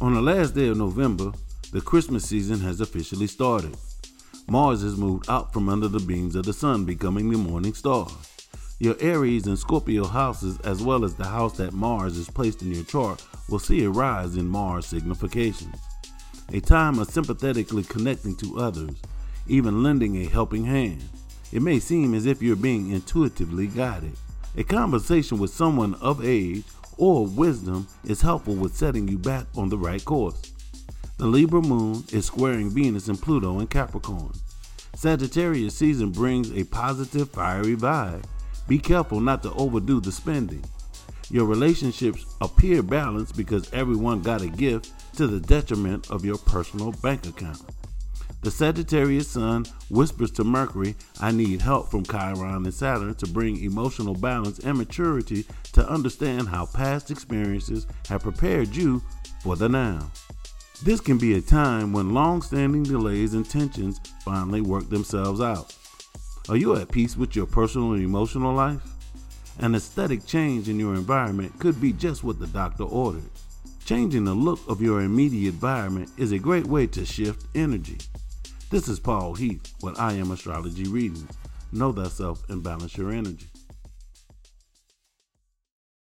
On the last day of November, the Christmas season has officially started. Mars has moved out from under the beams of the sun, becoming the morning star. Your Aries and Scorpio houses, as well as the house that Mars is placed in your chart, will see a rise in Mars significations. A time of sympathetically connecting to others, even lending a helping hand. It may seem as if you're being intuitively guided. A conversation with someone of age or wisdom is helpful with setting you back on the right course. The Libra moon is squaring Venus and Pluto in Capricorn. Sagittarius season brings a positive, fiery vibe. Be careful not to overdo the spending. Your relationships appear balanced because everyone got a gift to the detriment of your personal bank account. The Sagittarius Sun whispers to Mercury, I need help from Chiron and Saturn to bring emotional balance and maturity to understand how past experiences have prepared you for the now. This can be a time when long standing delays and tensions finally work themselves out. Are you at peace with your personal and emotional life? An aesthetic change in your environment could be just what the doctor ordered. Changing the look of your immediate environment is a great way to shift energy. This is Paul Heath with I Am Astrology Readings. Know thyself and balance your energy.